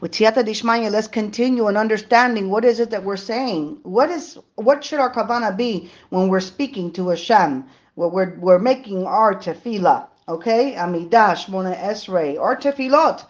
With Siyata Dishmaya, let's continue in understanding what is it that we're saying. What is what should our kavana be when we're speaking to Hashem? What we're we're making our tefillah. Okay? Amidah, Shmona Esrei, or tefillot.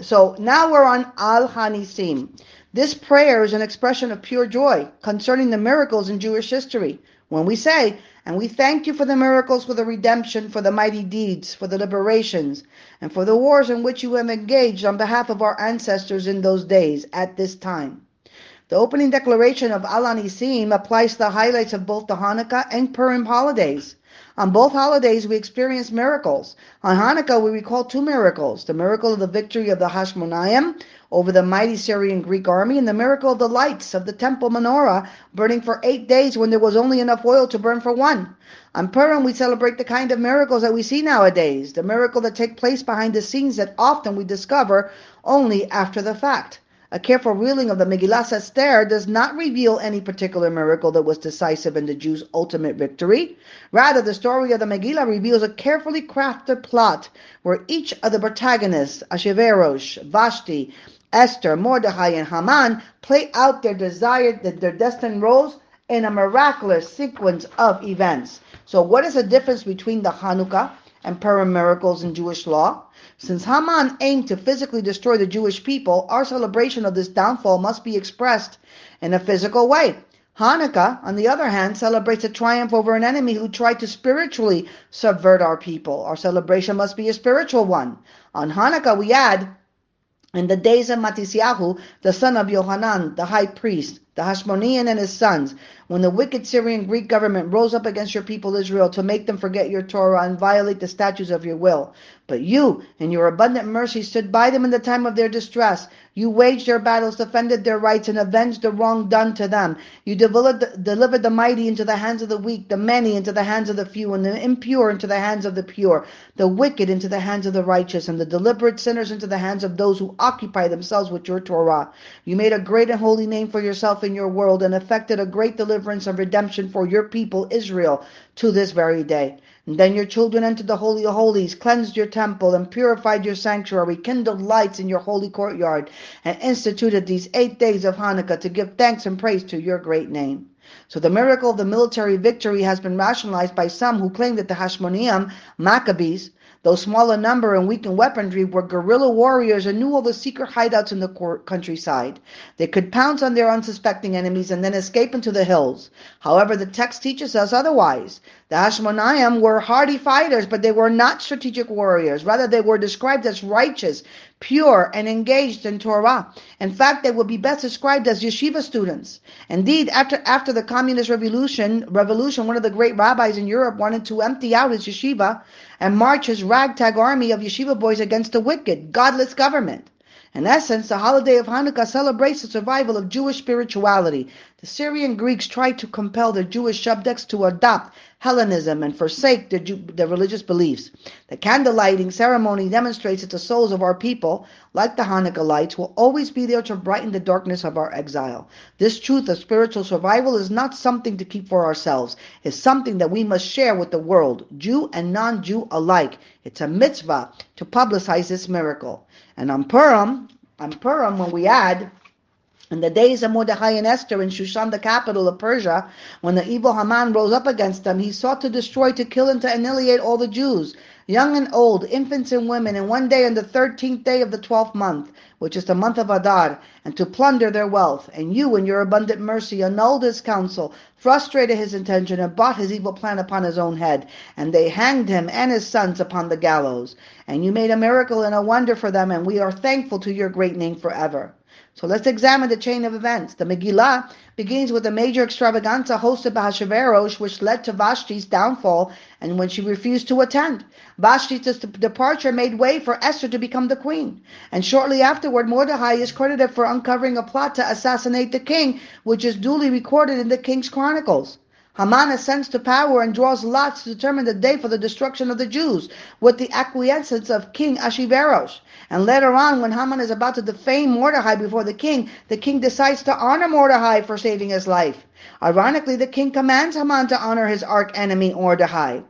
So now we're on Al Hanisim. This prayer is an expression of pure joy concerning the miracles in Jewish history. When we say, and we thank you for the miracles, for the redemption, for the mighty deeds, for the liberations, and for the wars in which you have engaged on behalf of our ancestors in those days, at this time. The opening declaration of Al Hanisim applies to the highlights of both the Hanukkah and Purim holidays. On both holidays, we experience miracles. On Hanukkah, we recall two miracles the miracle of the victory of the Hashmonaim over the mighty Syrian Greek army, and the miracle of the lights of the temple menorah burning for eight days when there was only enough oil to burn for one. On Purim, we celebrate the kind of miracles that we see nowadays, the miracle that take place behind the scenes that often we discover only after the fact. A careful reading of the Megillah Esther does not reveal any particular miracle that was decisive in the Jews' ultimate victory. Rather, the story of the Megillah reveals a carefully crafted plot where each of the protagonists, Ashverosh, Vashti, Esther, Mordechai, and Haman, play out their desired, their destined roles in a miraculous sequence of events. So, what is the difference between the Hanukkah and Purim miracles in Jewish law? Since Haman aimed to physically destroy the Jewish people, our celebration of this downfall must be expressed in a physical way. Hanukkah, on the other hand, celebrates a triumph over an enemy who tried to spiritually subvert our people. Our celebration must be a spiritual one. On Hanukkah, we add, in the days of Matisyahu, the son of Yohanan, the high priest, the Hashmonean and his sons, when the wicked Syrian Greek government rose up against your people Israel to make them forget your Torah and violate the statutes of your will. But you, in your abundant mercy, stood by them in the time of their distress. You waged their battles, defended their rights, and avenged the wrong done to them. You delivered, delivered the mighty into the hands of the weak, the many into the hands of the few, and the impure into the hands of the pure, the wicked into the hands of the righteous, and the deliberate sinners into the hands of those who occupy themselves with your Torah. You made a great and holy name for yourself in your world, and effected a great deliverance and redemption for your people Israel to this very day. And then your children entered the Holy of Holies, cleansed your temple, and purified your sanctuary, kindled lights in your holy courtyard, and instituted these eight days of Hanukkah to give thanks and praise to your great name. So the miracle of the military victory has been rationalized by some who claim that the Hashmonaim, Maccabees, Though small in number and weak in weaponry, were guerrilla warriors and knew all the secret hideouts in the countryside. They could pounce on their unsuspecting enemies and then escape into the hills. However, the text teaches us otherwise. The Hashmonaim were hardy fighters, but they were not strategic warriors. Rather, they were described as righteous, pure, and engaged in Torah. In fact, they would be best described as yeshiva students. Indeed, after, after the communist revolution, revolution, one of the great rabbis in Europe wanted to empty out his yeshiva and march his ragtag army of yeshiva boys against the wicked, godless government. In essence, the holiday of Hanukkah celebrates the survival of Jewish spirituality. The Syrian Greeks tried to compel their Jewish subjects to adopt Hellenism and forsake their, their religious beliefs. The candle lighting ceremony demonstrates that the souls of our people, like the Hanukkah lights, will always be there to brighten the darkness of our exile. This truth of spiritual survival is not something to keep for ourselves. It's something that we must share with the world, Jew and non-Jew alike. It's a mitzvah to publicize this miracle. And on Purim, on Purim, when we add in the days of Mordechai and Esther in Shushan, the capital of Persia, when the evil Haman rose up against them, he sought to destroy, to kill, and to annihilate all the Jews, young and old, infants and women, in one day on the thirteenth day of the twelfth month, which is the month of Adar, and to plunder their wealth. And you, in your abundant mercy, annulled his counsel, frustrated his intention, and brought his evil plan upon his own head. And they hanged him and his sons upon the gallows. And you made a miracle and a wonder for them, and we are thankful to your great name forever. So let's examine the chain of events. The Megillah begins with a major extravaganza hosted by Hashverosh, which led to Vashti's downfall and when she refused to attend. Vashti's departure made way for Esther to become the queen. And shortly afterward, Mordecai is credited for uncovering a plot to assassinate the king, which is duly recorded in the King's Chronicles. Haman ascends to power and draws lots to determine the day for the destruction of the Jews, with the acquiescence of King Ashverosh. And later on, when Haman is about to defame Mordecai before the king, the king decides to honor Mordecai for saving his life. Ironically, the king commands Haman to honor his arch enemy Mordecai.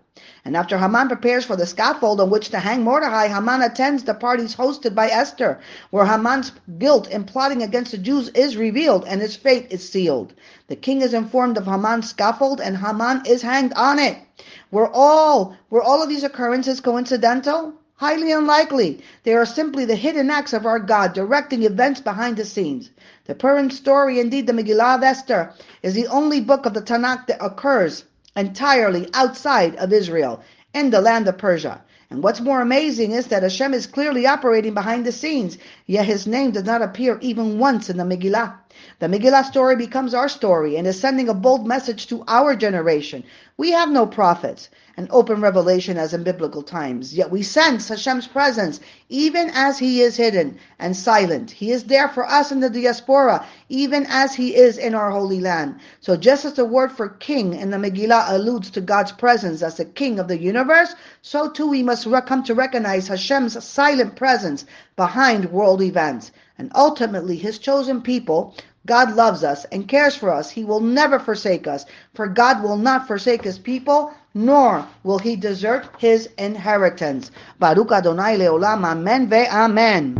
And after Haman prepares for the scaffold on which to hang Mordecai, Haman attends the parties hosted by Esther, where Haman's guilt in plotting against the Jews is revealed and his fate is sealed. The king is informed of Haman's scaffold and Haman is hanged on it. Were all were all of these occurrences coincidental? Highly unlikely. They are simply the hidden acts of our God directing events behind the scenes. The Purim story, indeed the Megillah of Esther, is the only book of the Tanakh that occurs entirely outside of Israel, in the land of Persia. And what's more amazing is that Hashem is clearly operating behind the scenes, yet his name does not appear even once in the Megillah. The Megillah story becomes our story and is sending a bold message to our generation. We have no prophets and open revelation as in biblical times, yet we sense Hashem's presence even as he is hidden and silent. He is there for us in the diaspora, even as he is in our holy land. So just as the word for king in the Megillah alludes to God's presence as the king of the universe, so too we must come to recognize Hashem's silent presence behind world events. And ultimately, his chosen people God loves us and cares for us. He will never forsake us, for God will not forsake his people, nor will he desert his inheritance. Baruch Adonai leolam, amen ve amen.